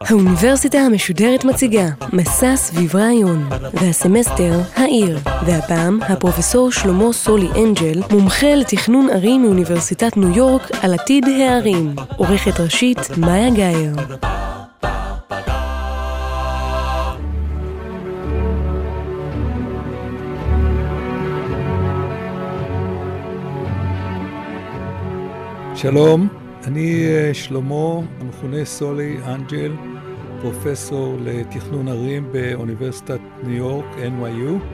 האוניברסיטה המשודרת מציגה מסע סביב רעיון, והסמסטר העיר, והפעם הפרופסור שלמה סולי אנג'ל, מומחה לתכנון ערים מאוניברסיטת ניו יורק על עתיד הערים, עורכת ראשית מאיה גאייר. שלום, אני אה, שלמה, המכונה סולי אנג'ל, פרופסור לתכנון ערים באוניברסיטת ניו יורק, NYU,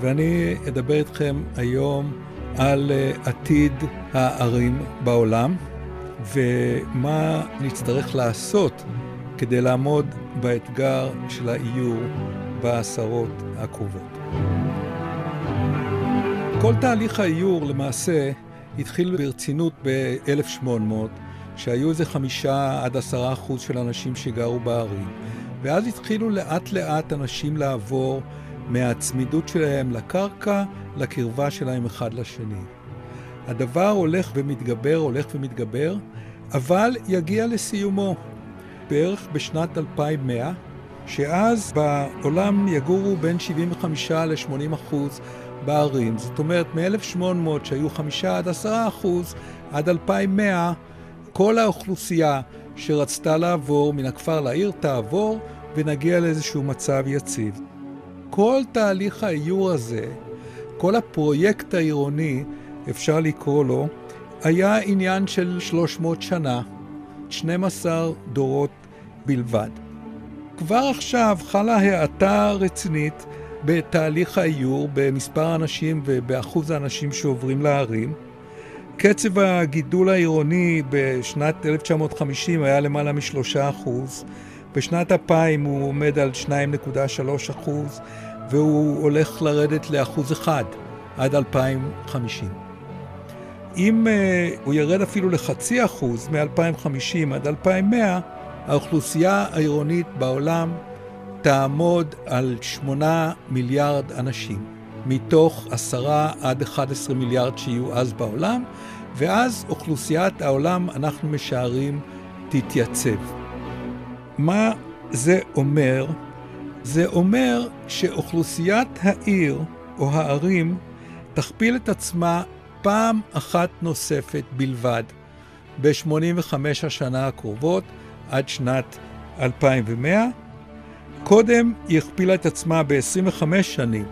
ואני אדבר איתכם היום על אה, עתיד הערים בעולם ומה נצטרך לעשות כדי לעמוד באתגר של האיור בעשרות הקרובות. כל תהליך האיור למעשה התחיל ברצינות ב-1800, שהיו איזה חמישה עד עשרה אחוז של אנשים שגרו בערים, ואז התחילו לאט לאט אנשים לעבור מהצמידות שלהם לקרקע לקרבה שלהם אחד לשני. הדבר הולך ומתגבר, הולך ומתגבר, אבל יגיע לסיומו בערך בשנת 2100, שאז בעולם יגורו בין 75 ל-80 אחוז בערים. זאת אומרת, מ-1800 שהיו 5 עד 10 אחוז, עד 2100, כל האוכלוסייה שרצתה לעבור מן הכפר לעיר תעבור, ונגיע לאיזשהו מצב יציב. כל תהליך האיור הזה, כל הפרויקט העירוני, אפשר לקרוא לו, היה עניין של 300 שנה, 12 דורות בלבד. כבר עכשיו חלה האטה רצינית בתהליך האיור, במספר האנשים ובאחוז האנשים שעוברים לערים. קצב הגידול העירוני בשנת 1950 היה למעלה משלושה אחוז, בשנת 2000 הוא עומד על 2.3 אחוז, והוא הולך לרדת לאחוז אחד עד 2050. אם uh, הוא ירד אפילו לחצי אחוז מ-2050 עד 2100, האוכלוסייה העירונית בעולם תעמוד על 8 מיליארד אנשים, מתוך 10 עד 11 מיליארד שיהיו אז בעולם, ואז אוכלוסיית העולם, אנחנו משערים, תתייצב. מה זה אומר? זה אומר שאוכלוסיית העיר או הערים תכפיל את עצמה פעם אחת נוספת בלבד ב-85 השנה הקרובות עד שנת 2100. קודם היא הכפילה את עצמה ב-25 שנים,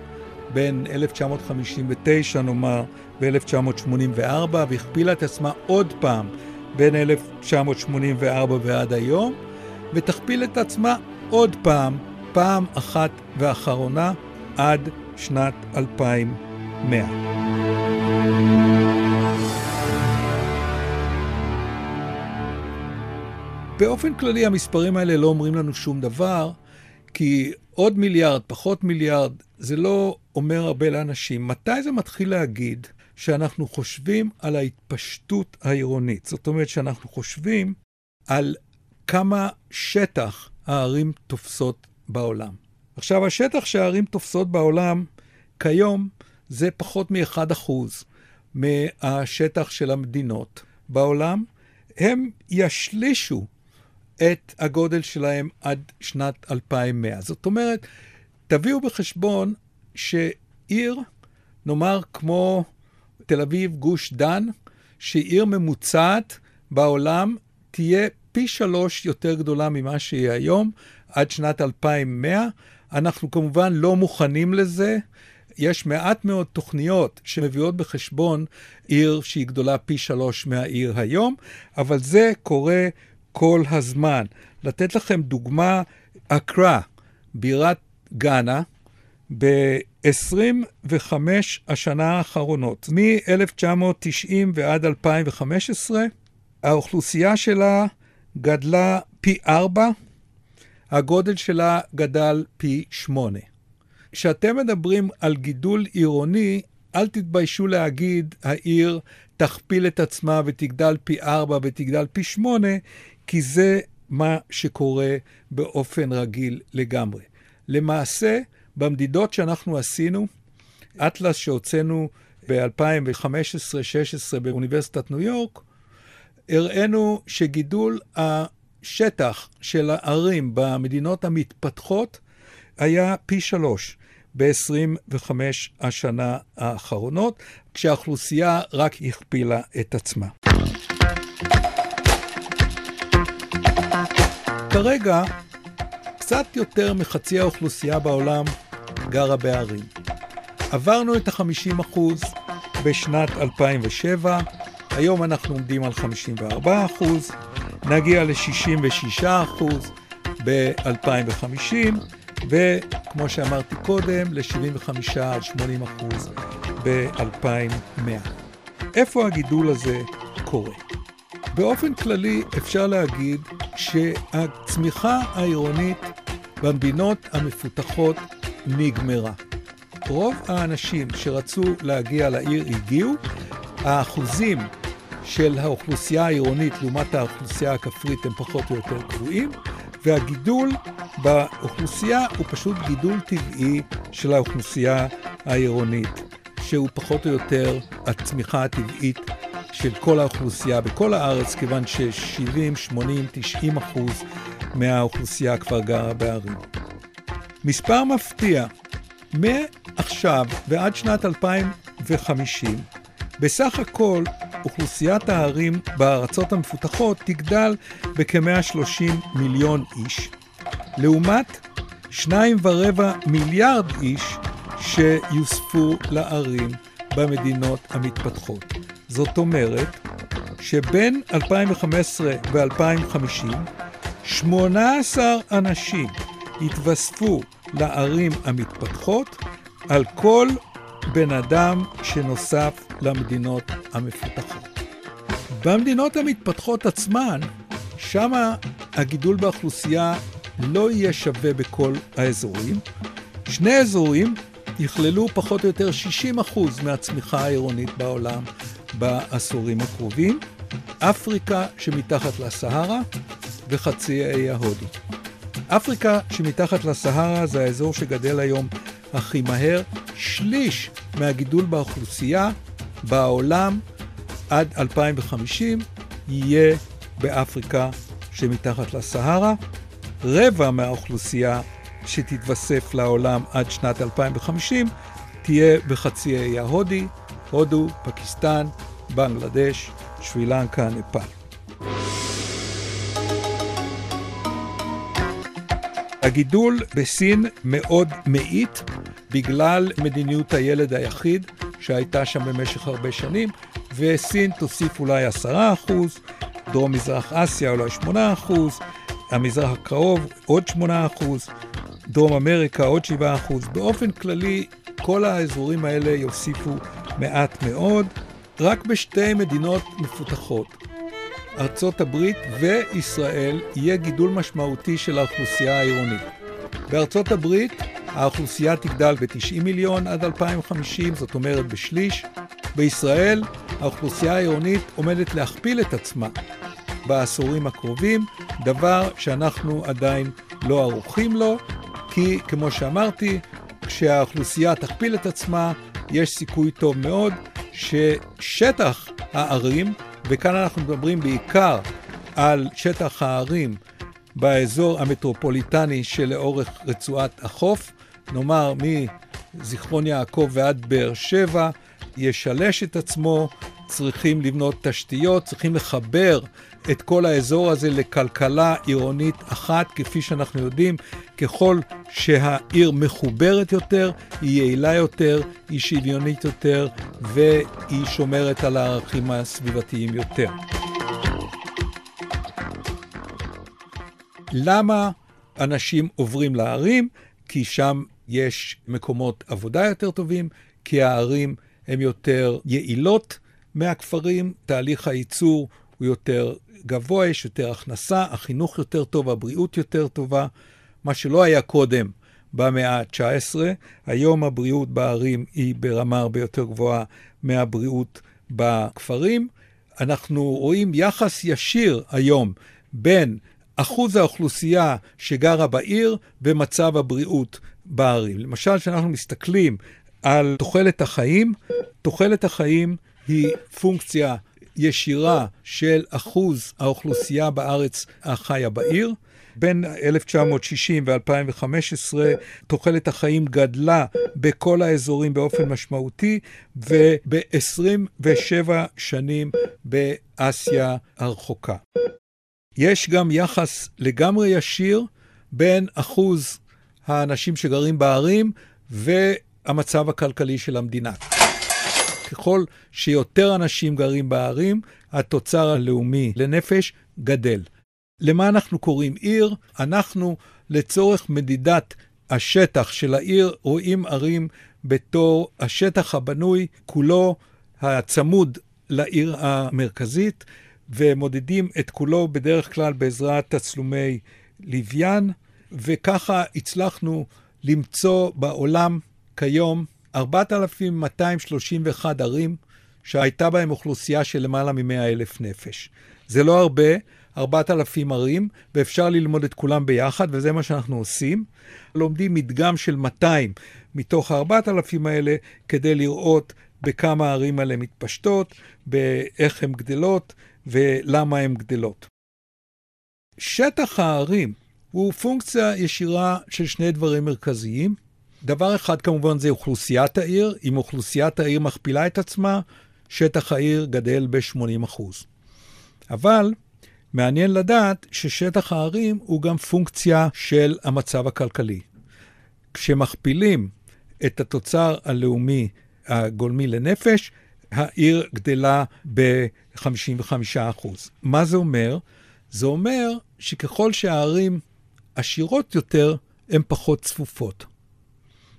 בין 1959 נאמר ו-1984, והכפילה את עצמה עוד פעם בין 1984 ועד היום, ותכפיל את עצמה עוד פעם, פעם אחת ואחרונה, עד שנת 2100. באופן כללי המספרים האלה לא אומרים לנו שום דבר, כי עוד מיליארד, פחות מיליארד, זה לא אומר הרבה לאנשים. מתי זה מתחיל להגיד שאנחנו חושבים על ההתפשטות העירונית? זאת אומרת שאנחנו חושבים על כמה שטח הערים תופסות בעולם. עכשיו, השטח שהערים תופסות בעולם כיום זה פחות מ-1% מהשטח של המדינות בעולם. הם ישלישו את הגודל שלהם עד שנת 2100. זאת אומרת, תביאו בחשבון שעיר, נאמר כמו תל אביב, גוש דן, שעיר ממוצעת בעולם תהיה פי שלוש יותר גדולה ממה שהיא היום, עד שנת 2100. אנחנו כמובן לא מוכנים לזה. יש מעט מאוד תוכניות שמביאות בחשבון עיר שהיא גדולה פי שלוש מהעיר היום, אבל זה קורה כל הזמן. לתת לכם דוגמה, אקרא, בירת גאנה, ב-25 השנה האחרונות, מ-1990 ועד 2015, האוכלוסייה שלה גדלה פי ארבע, הגודל שלה גדל פי שמונה. כשאתם מדברים על גידול עירוני, אל תתביישו להגיד, העיר תכפיל את עצמה ותגדל פי ארבע ותגדל פי שמונה, כי זה מה שקורה באופן רגיל לגמרי. למעשה, במדידות שאנחנו עשינו, אטלס שהוצאנו ב-2015-16 באוניברסיטת ניו יורק, הראינו שגידול השטח של הערים במדינות המתפתחות היה פי שלוש ב-25 השנה האחרונות, כשהאוכלוסייה רק הכפילה את עצמה. כרגע, קצת יותר מחצי האוכלוסייה בעולם גרה בערים. עברנו את ה-50% בשנת 2007, היום אנחנו עומדים על 54%, נגיע ל-66% ב-2050, וכמו שאמרתי קודם, ל-75 עד 80 אחוז ב-2100. איפה הגידול הזה קורה? באופן כללי אפשר להגיד שהצמיחה העירונית במדינות המפותחות נגמרה. רוב האנשים שרצו להגיע לעיר הגיעו, האחוזים של האוכלוסייה העירונית לעומת האוכלוסייה הכפרית הם פחות או יותר קבועים, והגידול באוכלוסייה הוא פשוט גידול טבעי של האוכלוסייה העירונית, שהוא פחות או יותר הצמיחה הטבעית של כל האוכלוסייה בכל הארץ, כיוון ש-70, 80, 90 אחוז מהאוכלוסייה כבר גרה בערים. מספר מפתיע, מעכשיו ועד שנת 2050, בסך הכל אוכלוסיית הערים בארצות המפותחות תגדל בכ-130 מיליון איש, לעומת שניים ורבע מיליארד איש שיוספו לערים במדינות המתפתחות. זאת אומרת שבין 2015 ו-2050, 18 אנשים יתווספו לערים המתפתחות על כל בן אדם שנוסף למדינות המפותחות. במדינות המתפתחות עצמן, שם הגידול באוכלוסייה לא יהיה שווה בכל האזורים. שני אזורים יכללו פחות או יותר 60% מהצמיחה העירונית בעולם בעשורים הקרובים, אפריקה שמתחת לסהרה וחצי האי ההודי. אפריקה שמתחת לסהרה זה האזור שגדל היום הכי מהר, שליש מהגידול באוכלוסייה בעולם עד 2050 יהיה באפריקה שמתחת לסהרה. רבע מהאוכלוסייה שתתווסף לעולם עד שנת 2050 תהיה בחצי האי ההודי, הודו, פקיסטן, בנגלדש, שרי לנקה, נפאל. הגידול בסין מאוד מאית בגלל מדיניות הילד היחיד שהייתה שם במשך הרבה שנים, וסין תוסיף אולי 10%, דרום-מזרח אסיה אולי 8%, המזרח הקרוב עוד 8%, דרום אמריקה עוד 7%. באופן כללי, כל האזורים האלה יוסיפו מעט מאוד. רק בשתי מדינות מפותחות, ארצות הברית וישראל, יהיה גידול משמעותי של האוכלוסייה העירונית. בארצות הברית האוכלוסייה תגדל ב-90 מיליון עד 2050, זאת אומרת בשליש. בישראל האוכלוסייה העירונית עומדת להכפיל את עצמה בעשורים הקרובים, דבר שאנחנו עדיין לא ערוכים לו, כי כמו שאמרתי, כשהאוכלוסייה תכפיל את עצמה, יש סיכוי טוב מאוד ששטח הערים, וכאן אנחנו מדברים בעיקר על שטח הערים באזור המטרופוליטני שלאורך רצועת החוף, נאמר מזיכרון יעקב ועד באר שבע, ישלש את עצמו, צריכים לבנות תשתיות, צריכים לחבר את כל האזור הזה לכלכלה עירונית אחת, כפי שאנחנו יודעים, ככל שהעיר מחוברת יותר, היא יעילה יותר, היא שוויונית יותר, והיא שומרת על הערכים הסביבתיים יותר. למה אנשים עוברים לערים? כי שם יש מקומות עבודה יותר טובים, כי הערים הן יותר יעילות מהכפרים, תהליך הייצור הוא יותר גבוה, יש יותר הכנסה, החינוך יותר טוב, הבריאות יותר טובה, מה שלא היה קודם במאה ה-19. היום הבריאות בערים היא ברמה הרבה יותר גבוהה מהבריאות בכפרים. אנחנו רואים יחס ישיר היום בין אחוז האוכלוסייה שגרה בעיר ומצב הבריאות בערים. למשל, כשאנחנו מסתכלים על תוחלת החיים. תוחלת החיים היא פונקציה ישירה של אחוז האוכלוסייה בארץ החיה בעיר. בין 1960 ו-2015 תוחלת החיים גדלה בכל האזורים באופן משמעותי, וב-27 שנים באסיה הרחוקה. יש גם יחס לגמרי ישיר בין אחוז האנשים שגרים בערים והמצב הכלכלי של המדינה. ככל שיותר אנשים גרים בערים, התוצר הלאומי לנפש גדל. למה אנחנו קוראים עיר? אנחנו, לצורך מדידת השטח של העיר, רואים ערים בתור השטח הבנוי כולו, הצמוד לעיר המרכזית, ומודדים את כולו בדרך כלל בעזרת תצלומי לוויין, וככה הצלחנו למצוא בעולם כיום 4,231 ערים שהייתה בהן אוכלוסייה של למעלה מ-100 אלף נפש. זה לא הרבה, 4,000 ערים, ואפשר ללמוד את כולם ביחד, וזה מה שאנחנו עושים. לומדים מדגם של 200 מתוך ה-4,000 האלה, כדי לראות בכמה הערים האלה מתפשטות, באיך הן גדלות ולמה הן גדלות. שטח הערים הוא פונקציה ישירה של שני דברים מרכזיים. דבר אחד כמובן זה אוכלוסיית העיר. אם אוכלוסיית העיר מכפילה את עצמה, שטח העיר גדל ב-80%. אבל מעניין לדעת ששטח הערים הוא גם פונקציה של המצב הכלכלי. כשמכפילים את התוצר הלאומי הגולמי לנפש, העיר גדלה ב-55%. מה זה אומר? זה אומר שככל שהערים עשירות יותר, הן פחות צפופות.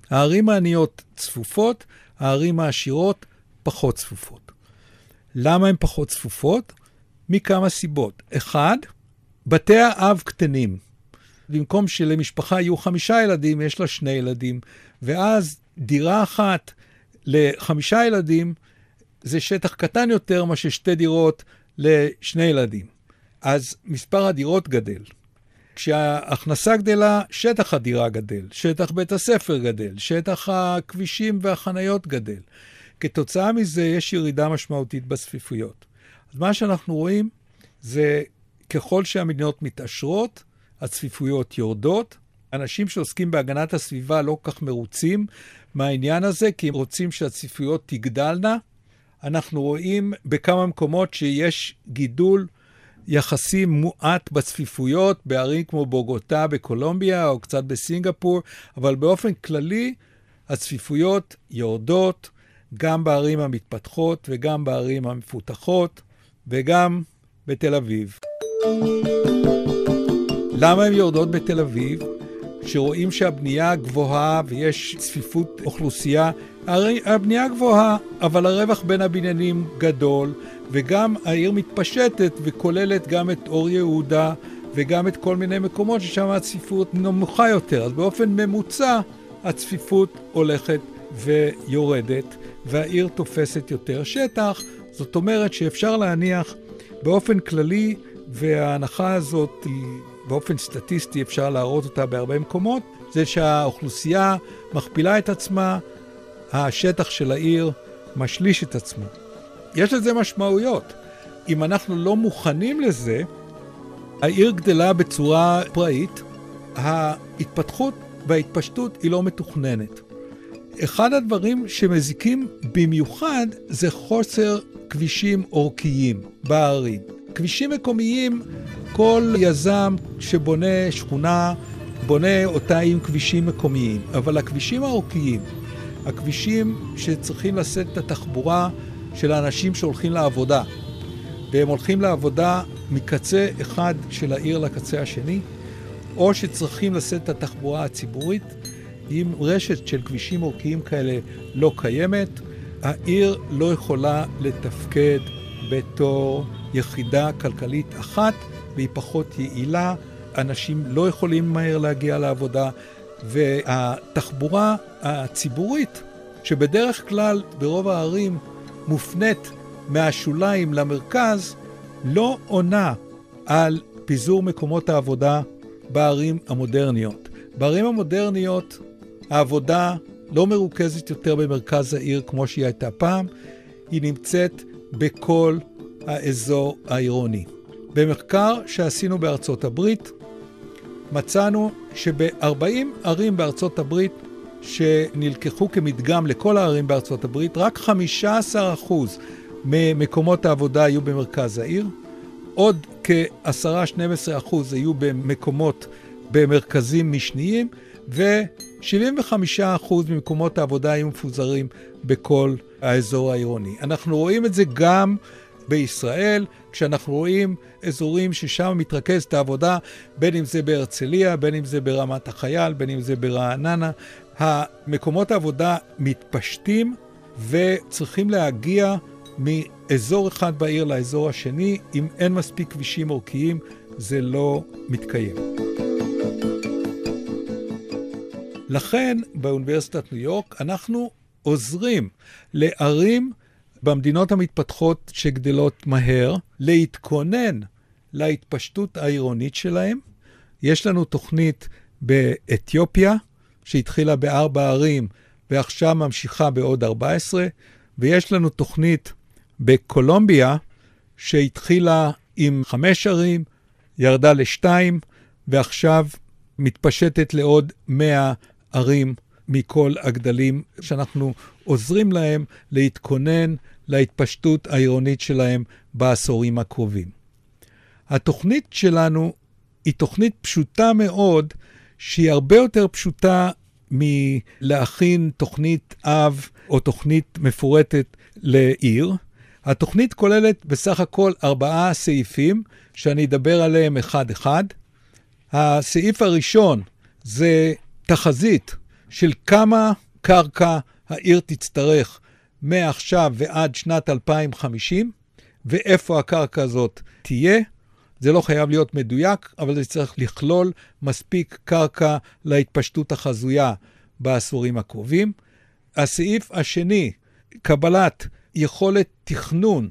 הערים העניות צפופות, הערים העשירות פחות צפופות. למה הן פחות צפופות? מכמה סיבות. אחד, בתי האב קטנים. במקום שלמשפחה יהיו חמישה ילדים, יש לה שני ילדים, ואז דירה אחת לחמישה ילדים זה שטח קטן יותר מאשר שתי דירות לשני ילדים. אז מספר הדירות גדל. כשההכנסה גדלה, שטח הדירה גדל, שטח בית הספר גדל, שטח הכבישים והחניות גדל. כתוצאה מזה יש ירידה משמעותית בצפיפויות. אז מה שאנחנו רואים זה ככל שהמדינות מתעשרות, הצפיפויות יורדות. אנשים שעוסקים בהגנת הסביבה לא כך מרוצים מהעניין הזה, כי הם רוצים שהצפיפויות תגדלנה. אנחנו רואים בכמה מקומות שיש גידול יחסי מועט בצפיפויות, בערים כמו בוגוטה בקולומביה או קצת בסינגפור, אבל באופן כללי הצפיפויות יורדות גם בערים המתפתחות וגם בערים המפותחות. וגם בתל אביב. למה הן יורדות בתל אביב? כשרואים שהבנייה גבוהה ויש צפיפות אוכלוסייה, הרי הבנייה גבוהה, אבל הרווח בין הבניינים גדול, וגם העיר מתפשטת וכוללת גם את אור יהודה וגם את כל מיני מקומות ששם הצפיפות נמוכה יותר. אז באופן ממוצע הצפיפות הולכת ויורדת, והעיר תופסת יותר שטח, זאת אומרת שאפשר להניח באופן כללי, וההנחה הזאת היא באופן סטטיסטי, אפשר להראות אותה בהרבה מקומות, זה שהאוכלוסייה מכפילה את עצמה, השטח של העיר משליש את עצמו. יש לזה משמעויות. אם אנחנו לא מוכנים לזה, העיר גדלה בצורה פראית, ההתפתחות וההתפשטות היא לא מתוכננת. אחד הדברים שמזיקים במיוחד זה חוסר כבישים אורכיים בערים. כבישים מקומיים, כל יזם שבונה שכונה, בונה אותה עם כבישים מקומיים. אבל הכבישים האורכיים, הכבישים שצריכים לשאת את התחבורה של האנשים שהולכים לעבודה, והם הולכים לעבודה מקצה אחד של העיר לקצה השני, או שצריכים לשאת את התחבורה הציבורית, אם רשת של כבישים אורכיים כאלה לא קיימת, העיר לא יכולה לתפקד בתור יחידה כלכלית אחת, והיא פחות יעילה. אנשים לא יכולים מהר להגיע לעבודה, והתחבורה הציבורית, שבדרך כלל ברוב הערים מופנית מהשוליים למרכז, לא עונה על פיזור מקומות העבודה בערים המודרניות. בערים המודרניות העבודה לא מרוכזת יותר במרכז העיר כמו שהיא הייתה פעם, היא נמצאת בכל האזור העירוני. במחקר שעשינו בארצות הברית, מצאנו שב-40 ערים בארצות הברית שנלקחו כמדגם לכל הערים בארצות הברית, רק 15% ממקומות העבודה היו במרכז העיר, עוד כ-10-12% היו במקומות במרכזים משניים, ו-75% ממקומות העבודה היו מפוזרים בכל האזור העירוני. אנחנו רואים את זה גם בישראל, כשאנחנו רואים אזורים ששם מתרכזת העבודה, בין אם זה בהרצליה, בין אם זה ברמת החייל, בין אם זה ברעננה. המקומות העבודה מתפשטים וצריכים להגיע מאזור אחד בעיר לאזור השני. אם אין מספיק כבישים עורקיים, זה לא מתקיים. לכן, באוניברסיטת ניו יורק אנחנו עוזרים לערים במדינות המתפתחות שגדלות מהר להתכונן להתפשטות העירונית שלהם. יש לנו תוכנית באתיופיה, שהתחילה בארבע ערים ועכשיו ממשיכה בעוד 14, ויש לנו תוכנית בקולומביה שהתחילה עם חמש ערים, ירדה לשתיים, ועכשיו מתפשטת לעוד 100 ערים מכל הגדלים, שאנחנו עוזרים להם להתכונן להתפשטות העירונית שלהם בעשורים הקרובים. התוכנית שלנו היא תוכנית פשוטה מאוד, שהיא הרבה יותר פשוטה מלהכין תוכנית אב או תוכנית מפורטת לעיר. התוכנית כוללת בסך הכל ארבעה סעיפים, שאני אדבר עליהם אחד-אחד. הסעיף הראשון זה תחזית של כמה קרקע העיר תצטרך מעכשיו ועד שנת 2050, ואיפה הקרקע הזאת תהיה. זה לא חייב להיות מדויק, אבל זה צריך לכלול מספיק קרקע להתפשטות החזויה בעשורים הקרובים. הסעיף השני, קבלת יכולת תכנון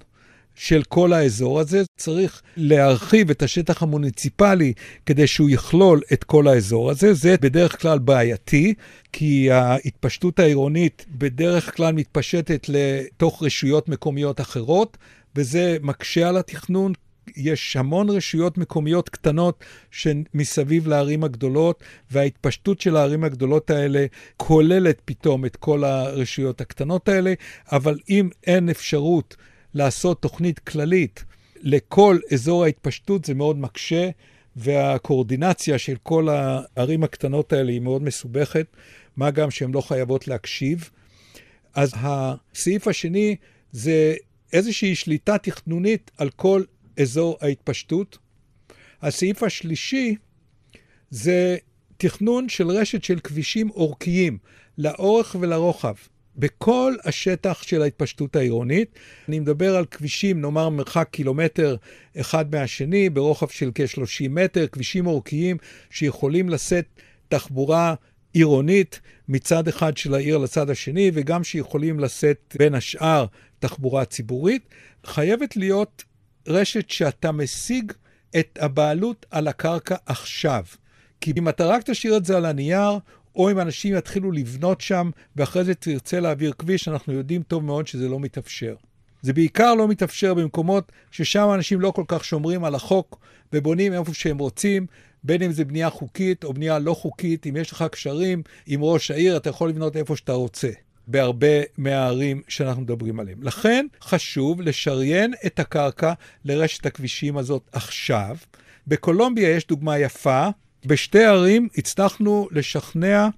של כל האזור הזה. צריך להרחיב את השטח המוניציפלי כדי שהוא יכלול את כל האזור הזה. זה בדרך כלל בעייתי, כי ההתפשטות העירונית בדרך כלל מתפשטת לתוך רשויות מקומיות אחרות, וזה מקשה על התכנון, יש המון רשויות מקומיות קטנות שמסביב לערים הגדולות, וההתפשטות של הערים הגדולות האלה כוללת פתאום את כל הרשויות הקטנות האלה, אבל אם אין אפשרות לעשות תוכנית כללית לכל אזור ההתפשטות, זה מאוד מקשה, והקואורדינציה של כל הערים הקטנות האלה היא מאוד מסובכת, מה גם שהן לא חייבות להקשיב. אז הסעיף השני זה איזושהי שליטה תכנונית על כל אזור ההתפשטות. הסעיף השלישי זה תכנון של רשת של כבישים אורכיים, לאורך ולרוחב. בכל השטח של ההתפשטות העירונית. אני מדבר על כבישים, נאמר מרחק קילומטר אחד מהשני, ברוחב של כ-30 מטר, כבישים אורכיים שיכולים לשאת תחבורה עירונית מצד אחד של העיר לצד השני, וגם שיכולים לשאת בין השאר תחבורה ציבורית. חייבת להיות רשת שאתה משיג את הבעלות על הקרקע עכשיו. כי אם אתה רק תשאיר את זה על הנייר, או אם אנשים יתחילו לבנות שם, ואחרי זה תרצה להעביר כביש, אנחנו יודעים טוב מאוד שזה לא מתאפשר. זה בעיקר לא מתאפשר במקומות ששם אנשים לא כל כך שומרים על החוק ובונים איפה שהם רוצים, בין אם זה בנייה חוקית או בנייה לא חוקית. אם יש לך קשרים עם ראש העיר, אתה יכול לבנות איפה שאתה רוצה. בהרבה מהערים שאנחנו מדברים עליהם. לכן חשוב לשריין את הקרקע לרשת הכבישים הזאת עכשיו. בקולומביה יש דוגמה יפה. בשתי ערים הצלחנו לשכנע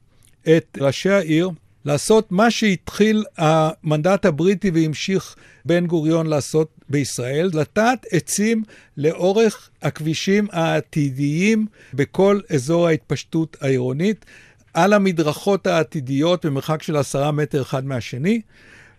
את ראשי העיר לעשות מה שהתחיל המנדט הבריטי והמשיך בן גוריון לעשות בישראל, לטעת עצים לאורך הכבישים העתידיים בכל אזור ההתפשטות העירונית. על המדרכות העתידיות במרחק של עשרה מטר אחד מהשני,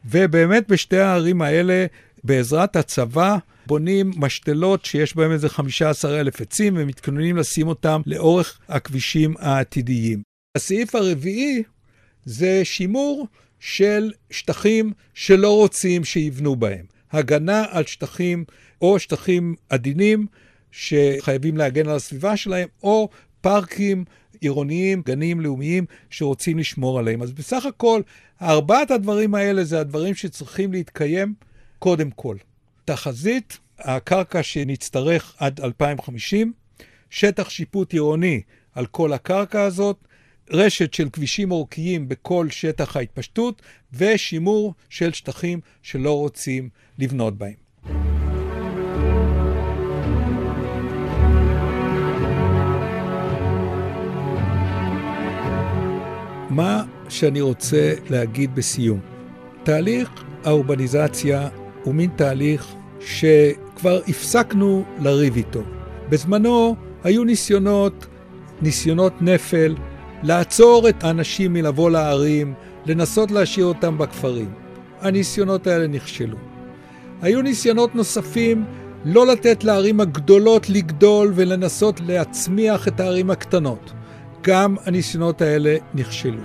ובאמת בשתי הערים האלה, בעזרת הצבא, בונים משתלות שיש בהם איזה 15 אלף עצים ומתכוננים לשים אותם לאורך הכבישים העתידיים. הסעיף הרביעי זה שימור של שטחים שלא רוצים שיבנו בהם. הגנה על שטחים או שטחים עדינים שחייבים להגן על הסביבה שלהם, או פארקים עירוניים, גנים לאומיים שרוצים לשמור עליהם. אז בסך הכל, ארבעת הדברים האלה זה הדברים שצריכים להתקיים קודם כל. תחזית, הקרקע שנצטרך עד 2050, שטח שיפוט עירוני על כל הקרקע הזאת, רשת של כבישים אורכיים בכל שטח ההתפשטות, ושימור של שטחים שלא רוצים לבנות בהם. מה שאני רוצה להגיד בסיום, תהליך האורבניזציה הוא מין תהליך שכבר הפסקנו לריב איתו. בזמנו היו ניסיונות, ניסיונות נפל, לעצור את האנשים מלבוא לערים, לנסות להשאיר אותם בכפרים. הניסיונות האלה נכשלו. היו ניסיונות נוספים לא לתת לערים הגדולות לגדול ולנסות להצמיח את הערים הקטנות. גם הניסיונות האלה נכשלו.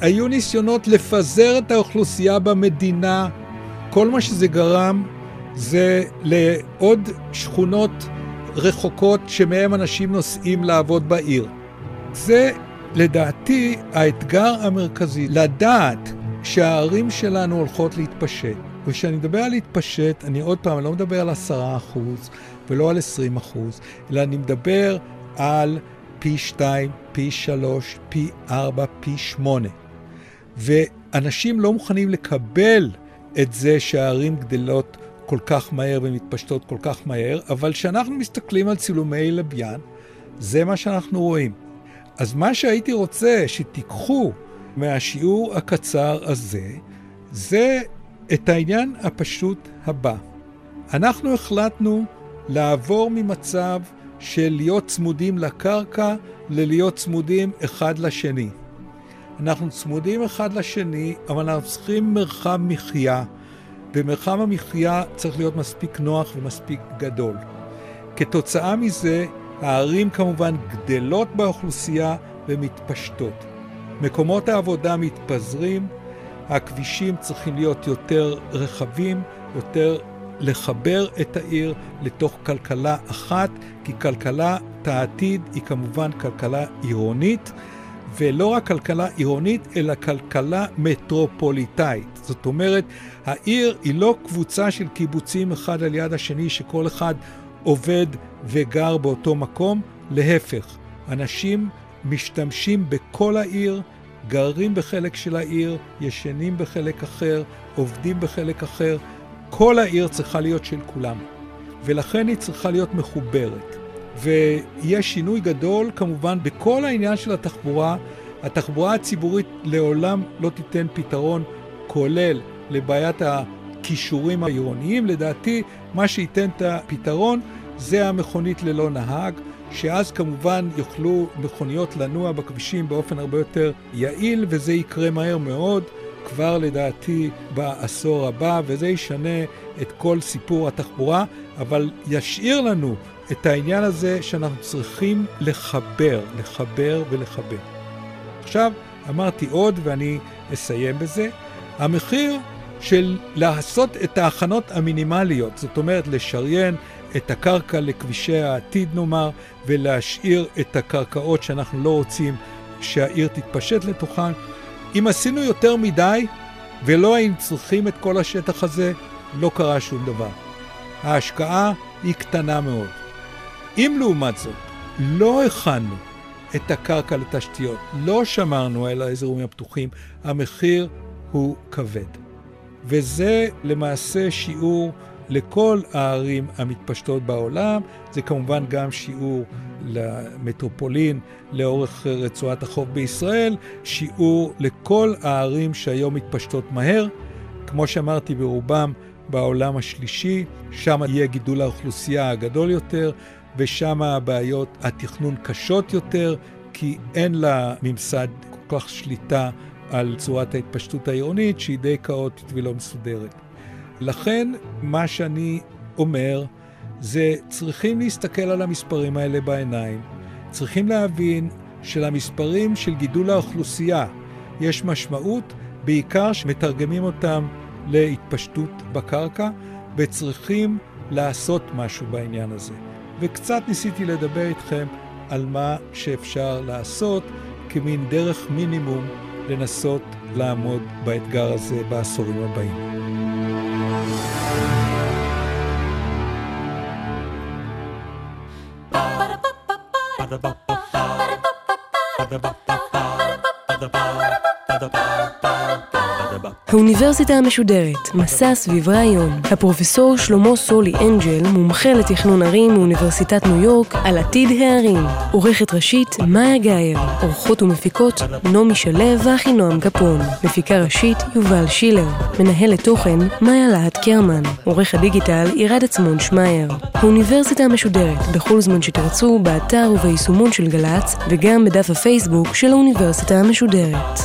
היו ניסיונות לפזר את האוכלוסייה במדינה, כל מה שזה גרם זה לעוד שכונות רחוקות שמהם אנשים נוסעים לעבוד בעיר. זה לדעתי האתגר המרכזי, לדעת שהערים שלנו הולכות להתפשט. וכשאני מדבר על להתפשט, אני עוד פעם, אני לא מדבר על עשרה אחוז ולא על עשרים אחוז, אלא אני מדבר על פי שתיים, פי שלוש, פי ארבע, פי שמונה. ואנשים לא מוכנים לקבל את זה שהערים גדלות כל כך מהר ומתפשטות כל כך מהר, אבל כשאנחנו מסתכלים על צילומי לוויין, זה מה שאנחנו רואים. אז מה שהייתי רוצה שתיקחו מהשיעור הקצר הזה, זה את העניין הפשוט הבא. אנחנו החלטנו לעבור ממצב של להיות צמודים לקרקע ללהיות צמודים אחד לשני. אנחנו צמודים אחד לשני, אבל אנחנו צריכים מרחב מחיה, ומרחב המחיה צריך להיות מספיק נוח ומספיק גדול. כתוצאה מזה, הערים כמובן גדלות באוכלוסייה ומתפשטות. מקומות העבודה מתפזרים, הכבישים צריכים להיות יותר רחבים, יותר לחבר את העיר לתוך כלכלה אחת, כי כלכלת העתיד היא כמובן כלכלה עירונית, ולא רק כלכלה עירונית, אלא כלכלה מטרופוליטאית. זאת אומרת, העיר היא לא קבוצה של קיבוצים אחד על יד השני, שכל אחד עובד וגר באותו מקום, להפך, אנשים משתמשים בכל העיר, גרים בחלק של העיר, ישנים בחלק אחר, עובדים בחלק אחר. כל העיר צריכה להיות של כולם, ולכן היא צריכה להיות מחוברת. ויש שינוי גדול כמובן בכל העניין של התחבורה. התחבורה הציבורית לעולם לא תיתן פתרון כולל לבעיית הכישורים העירוניים. לדעתי, מה שייתן את הפתרון זה המכונית ללא נהג, שאז כמובן יוכלו מכוניות לנוע בכבישים באופן הרבה יותר יעיל, וזה יקרה מהר מאוד, כבר לדעתי בעשור הבא, וזה ישנה את כל סיפור התחבורה, אבל ישאיר לנו את העניין הזה שאנחנו צריכים לחבר, לחבר ולחבר. עכשיו, אמרתי עוד ואני אסיים בזה, המחיר של לעשות את ההכנות המינימליות, זאת אומרת לשריין את הקרקע לכבישי העתיד נאמר, ולהשאיר את הקרקעות שאנחנו לא רוצים שהעיר תתפשט לתוכן. אם עשינו יותר מדי ולא היינו צריכים את כל השטח הזה, לא קרה שום דבר. ההשקעה היא קטנה מאוד. אם לעומת זאת לא הכנו את הקרקע לתשתיות, לא שמרנו על האזורים הפתוחים, המחיר הוא כבד. וזה למעשה שיעור לכל הערים המתפשטות בעולם, זה כמובן גם שיעור למטרופולין לאורך רצועת החוף בישראל, שיעור לכל הערים שהיום מתפשטות מהר. כמו שאמרתי, ברובם בעולם השלישי, שם יהיה גידול האוכלוסייה הגדול יותר, ושם הבעיות התכנון קשות יותר, כי אין לה ממסד כל כך שליטה על צורת ההתפשטות העירונית, שהיא די כאוטית ולא מסודרת. לכן, מה שאני אומר, זה צריכים להסתכל על המספרים האלה בעיניים. צריכים להבין שלמספרים של גידול האוכלוסייה יש משמעות, בעיקר שמתרגמים אותם להתפשטות בקרקע, וצריכים לעשות משהו בעניין הזה. וקצת ניסיתי לדבר איתכם על מה שאפשר לעשות כמין דרך מינימום לנסות לעמוד באתגר הזה בעשורים הבאים. האוניברסיטה המשודרת, מסע סביב רעיון. הפרופסור שלמה סולי אנג'ל, מומחה לתכנון ערים מאוניברסיטת ניו יורק, על עתיד הערים. עורכת ראשית, מאיה גאייר. עורכות ומפיקות, נעמי שלו ואחינועם קפון. מפיקה ראשית, יובל שילר. מנהלת תוכן, מאיה להט קרמן. עורך הדיגיטל, ירד עצמון שמייר. האוניברסיטה המשודרת, בכל זמן שתרצו, באתר וביישומון של גל"צ, וגם בדף הפייסבוק של האוניברסיטה המשודרת.